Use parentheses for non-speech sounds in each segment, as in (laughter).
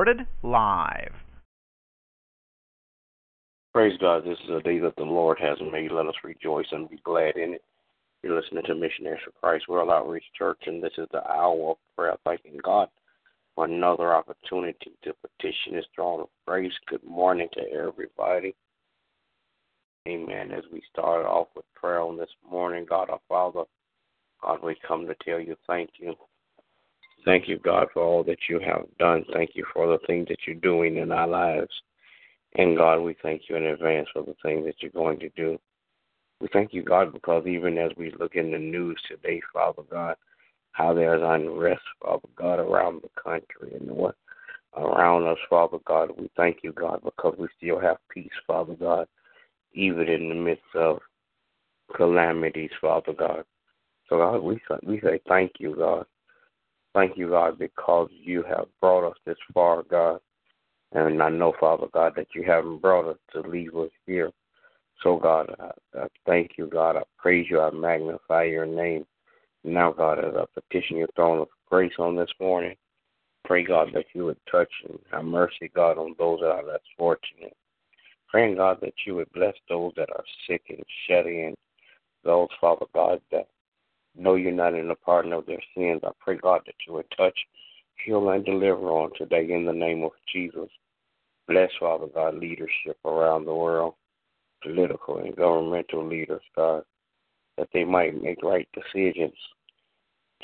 Recorded live. Praise God. This is a day that the Lord has made. Let us rejoice and be glad in it. You're listening to Missionaries for Christ World Outreach Church, and this is the hour of prayer, thanking God for another opportunity to petition His throne of grace. Good morning to everybody. Amen. As we start off with prayer on this morning, God our Father, God, we come to tell you thank you. Thank you, God, for all that you have done. Thank you for the things that you're doing in our lives. And God, we thank you in advance for the things that you're going to do. We thank you, God, because even as we look in the news today, Father God, how there's unrest, Father God, around the country and what around us, Father God. We thank you, God, because we still have peace, Father God, even in the midst of calamities, Father God. So, God, we we say thank you, God. Thank you, God, because you have brought us this far, God. And I know, Father God, that you haven't brought us to leave us here. So, God, I, I thank you, God. I praise you. I magnify your name. Now, God, as I petition your throne of grace on this morning, pray, God, that you would touch and have mercy, God, on those that are less fortunate. Praying, God, that you would bless those that are sick and shut in, those, Father God, that know you're not in the pardon of their sins. I pray, God, that you would touch, heal, and deliver on today in the name of Jesus. Bless, Father God, leadership around the world, political and governmental leaders, God, that they might make right decisions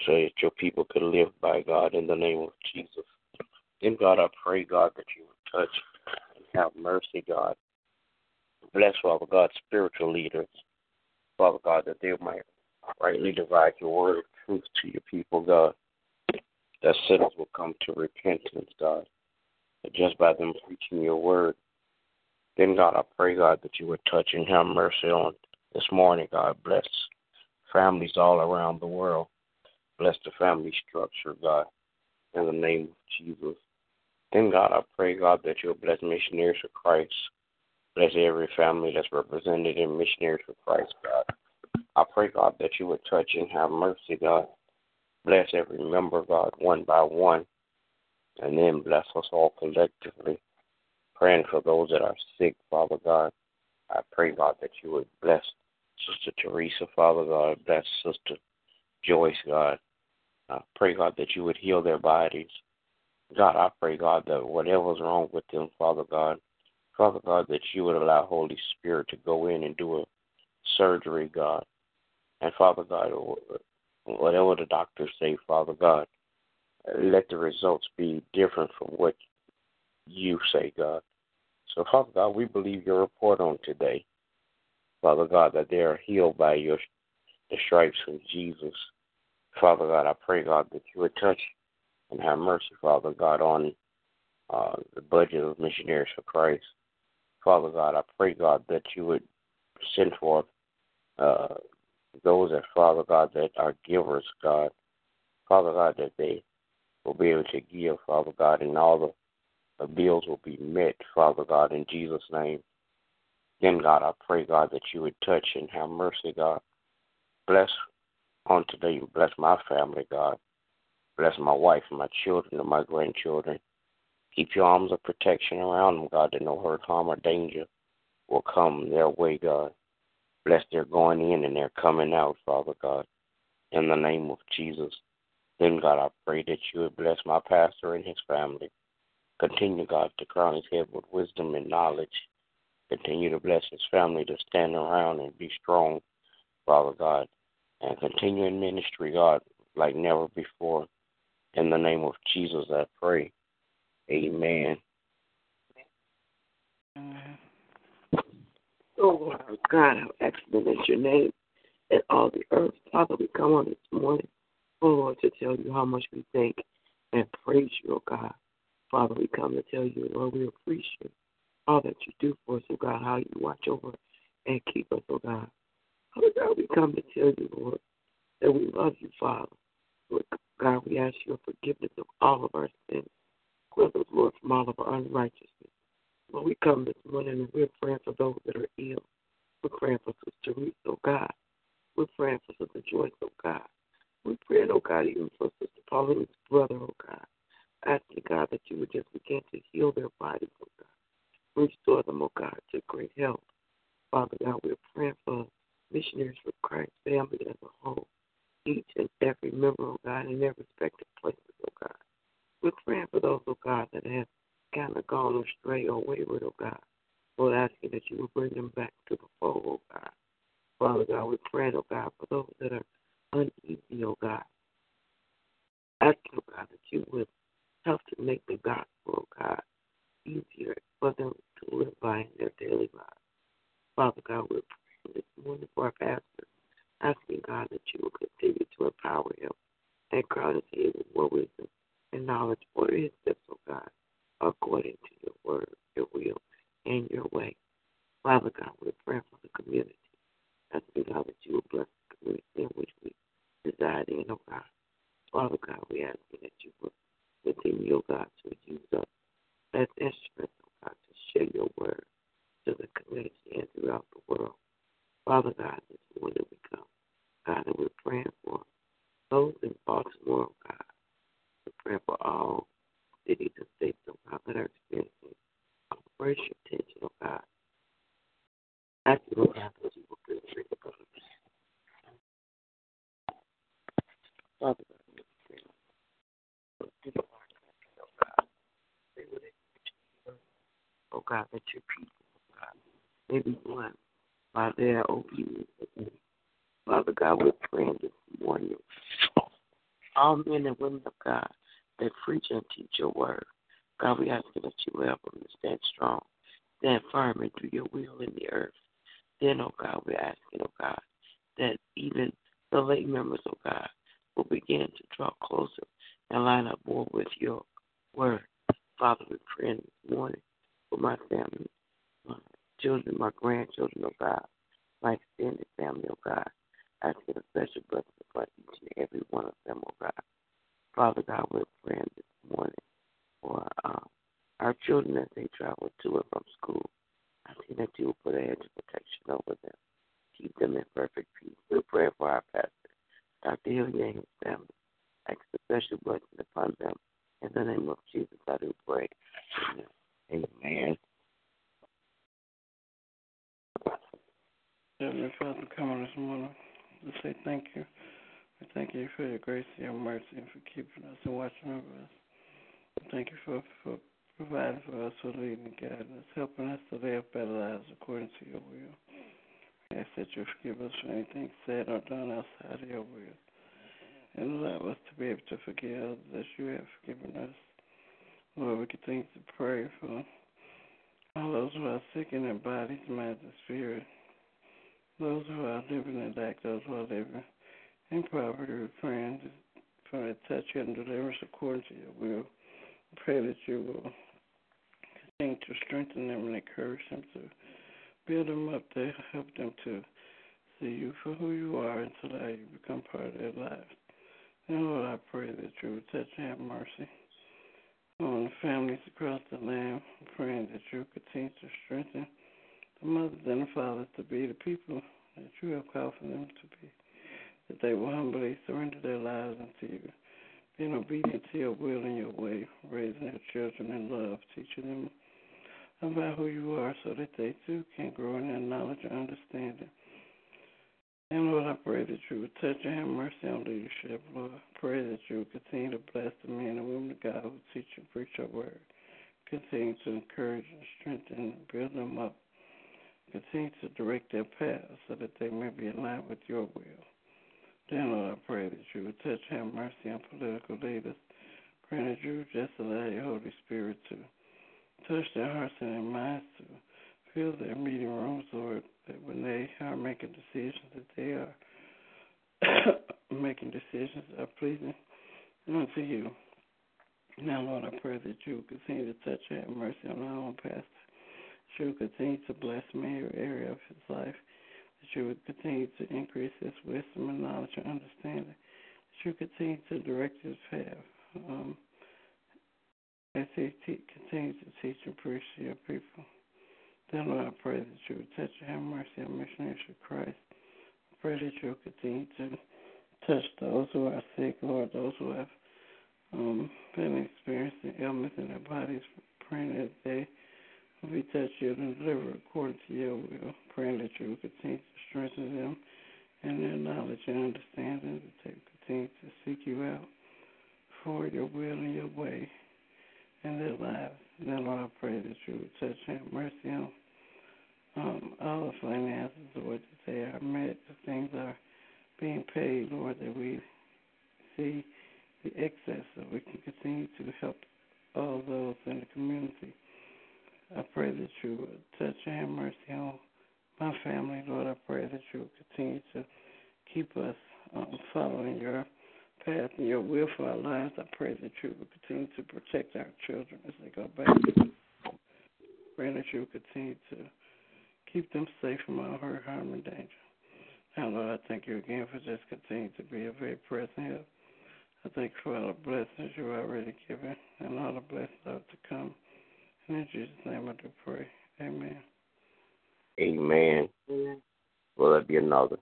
so that your people could live by God in the name of Jesus. Then, God, I pray, God, that you would touch and have mercy, God. Bless, Father God, spiritual leaders, Father God, that they might rightly divide your word of truth to your people, God, that sinners will come to repentance, God just by them preaching your word. Then, God, I pray, God, that you would touch and have mercy on this morning, God. Bless families all around the world. Bless the family structure, God, in the name of Jesus. Then, God, I pray, God, that you'll bless missionaries for Christ. Bless every family that's represented in missionaries for Christ, God. I pray, God, that you would touch and have mercy, God. Bless every member, God, one by one and then bless us all collectively. Praying for those that are sick, Father God. I pray, God, that you would bless Sister Teresa, Father God. Bless Sister Joyce, God. I pray, God, that you would heal their bodies. God, I pray, God, that whatever's wrong with them, Father God, Father God, that you would allow Holy Spirit to go in and do a surgery, God. And Father God, whatever the doctors say, Father God, let the results be different from what you say, God. So, Father God, we believe your report on today, Father God, that they are healed by your the stripes of Jesus. Father God, I pray, God, that you would touch and have mercy, Father God, on uh, the budget of missionaries for Christ. Father God, I pray, God, that you would send forth uh, those that, Father God, that are givers, God. Father God, that they will be able to give, Father God, and all the, the bills will be met, Father God, in Jesus' name. Then, God, I pray, God, that you would touch and have mercy, God. Bless on today, bless my family, God. Bless my wife and my children and my grandchildren. Keep your arms of protection around them, God, that no hurt, harm, or danger will come their way, God. Bless their going in and their coming out, Father God. In the name of Jesus. Then, God, I pray that you would bless my pastor and his family. Continue, God, to crown his head with wisdom and knowledge. Continue to bless his family to stand around and be strong, Father God. And continue in ministry, God, like never before. In the name of Jesus, I pray. Amen. Oh, Lord God, how excellent is your name in all the earth. Father, we come on this morning Oh Lord, to tell you how much we thank and praise you, oh God. Father, we come to tell you, Lord, we appreciate all that you do for us, oh God, how you watch over and keep us, oh God. Father God, we come to tell you, Lord, that we love you, Father. Lord God, we ask your forgiveness of all of our sins. Cleanse us, Lord, from all of our unrighteousness. Lord, we come this morning and we're praying for those that are ill. We're praying for Sister Teresa, oh God. We're praying for Sister Joyce, oh God. We're praying, oh God, even for Sister Pauline's brother, oh God. Asking, God, that you would just begin to heal their bodies, oh God. Restore them, oh God, to great health. Father God, we're praying for missionaries for Christ family as a whole. Each and every member, oh God, in their respective places, oh God. We're praying for those, oh God, that have astray or wayward, oh God. Lord, asking that you will bring them back to the fold, oh God. Father God, we pray, oh God, for those that are uneasy, oh God. Asking, oh God, that you would help to make the gospel, oh God, easier for them to live by in their daily lives. Father God, we're praying this morning for our pastor, asking God that you will continue to empower him and crown his head with more wisdom and knowledge for his steps, oh God, according to your word, your will, and your way. Father God, we pray for the community. Asking God that you will bless the community in which we reside in, oh God. Father God, we ask that you will continue, oh God, to use us as instruments, oh God, to share your word to the community and throughout the world. Father God, this morning we come, God, and we're praying for those in Baltimore, oh God. We're praying for all cities and states, oh God, that are experiencing operation tension, oh God. Ask you, oh God, that you will bring freedom. Father God, we pray oh God. They would oh God, that your people, oh God, may be one by their obedience. Father God, we're praying this morning. All men and women of God that preach and teach your word. God, we ask that you will help them to stand strong, stand firm, and do your will in the earth. Then, oh God, we're asking, oh God, that even the late members, oh God, will begin to draw closer and line up more with your word. Father, we pray this morning for my family, my children, my grandchildren, oh God, my extended family, oh God. Asking a special blessing upon each and every one of them, oh God. Father God, we're praying this morning for um, our children as they travel to and from school. I see that you will put a hedge of protection over them. Keep them in perfect peace. We're praying for our pastor, Dr. Hilliard and family. Ask a special blessing upon them. In the name of Jesus, I do pray. Amen. Heavenly Father, come on this morning to say thank you. We thank you for your grace your mercy and for keeping us and watching over us. Thank you for, for providing for us, for leading and guiding us, helping us to live better lives according to your will. Ask that you forgive us for anything said or done outside of your will. And allow us to be able to forgive others as you have forgiven us. Lord, we continue to pray for all those who are sick in their bodies, minds, and spirit. Those who are living in lack, those who are living in poverty, we're for a touch and deliverance according to your will. We pray that you will continue to strengthen them and encourage them to build them up to help them to see you for who you are and to allow you to become part of their lives. And Lord, I pray that you would touch and have mercy on the families across the land, praying that you continue to strengthen the mothers and the fathers to be the people that you have called for them to be, that they will humbly surrender their lives unto you, being obedient to your will and your way, raising their children in love, teaching them about who you are so that they too can grow in their knowledge and understanding. And Lord, I pray that you would touch and have mercy on leadership. Lord, I pray that you would continue to bless the men and women of God who teach and preach your word. Continue to encourage and strengthen and build them up. Continue to direct their paths so that they may be line with your will. Then, Lord, I pray that you would touch and have mercy on political leaders. Pray that you would just allow your Holy Spirit to touch their hearts and their minds to fill their meeting rooms, Lord, that when they are making decisions that they are (coughs) making decisions are pleasing unto you. Now, Lord, I pray that you will continue to touch and have mercy on our own pastor. That you will continue to bless him in every area of his life. That you would continue to increase his wisdom and knowledge and understanding. That you continue to direct his path. As he continues to teach and preach to your people. Then, Lord, I pray that you would touch and have mercy on missionaries of Christ. I pray that you will continue to touch those who are sick, Lord, those who have um, been experiencing ailments in their bodies, praying that they will be touched and delivered according to your will, praying that you will continue to strengthen them in their knowledge and understanding, that they continue to seek you out for your will and your way in their lives. Then, Lord, I pray that you would touch and have mercy on um, all the finances, Lord, that they are met, the things are being paid, Lord, that we see the excess so we can continue to help all those in the community. I pray that you would touch and have mercy on my family, Lord. I pray that you would continue to keep us um, following your path and your will for our lives. I pray that you will continue to protect our children as they go back. Pray that you will continue to keep them safe from all hurt, harm, and danger. Now, Lord, I thank you again for just continuing to be a very present help. I thank you for all the blessings you've already given and all the blessings are to come. And in Jesus' name I do pray. Amen. Amen. Will there be another?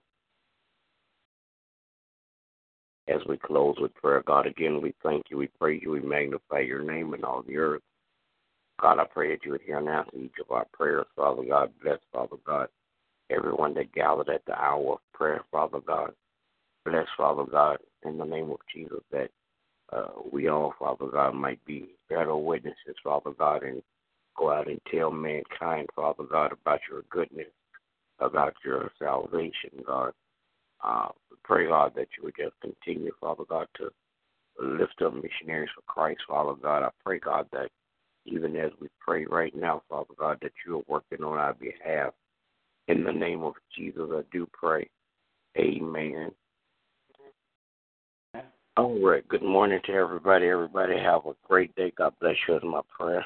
As we close with prayer, God, again, we thank you, we praise you, we magnify your name in all the earth. God, I pray that you would hear and each of our prayers, Father God. Bless, Father God, everyone that gathered at the hour of prayer, Father God. Bless, Father God, in the name of Jesus, that uh, we all, Father God, might be better witnesses, Father God, and go out and tell mankind, Father God, about your goodness, about your salvation, God. Uh, pray, God, that you would just continue, Father God, to lift up missionaries for Christ, Father God. I pray, God, that even as we pray right now, Father God, that you are working on our behalf. In the name of Jesus, I do pray. Amen. All right. Good morning to everybody. Everybody have a great day. God bless you is my prayer.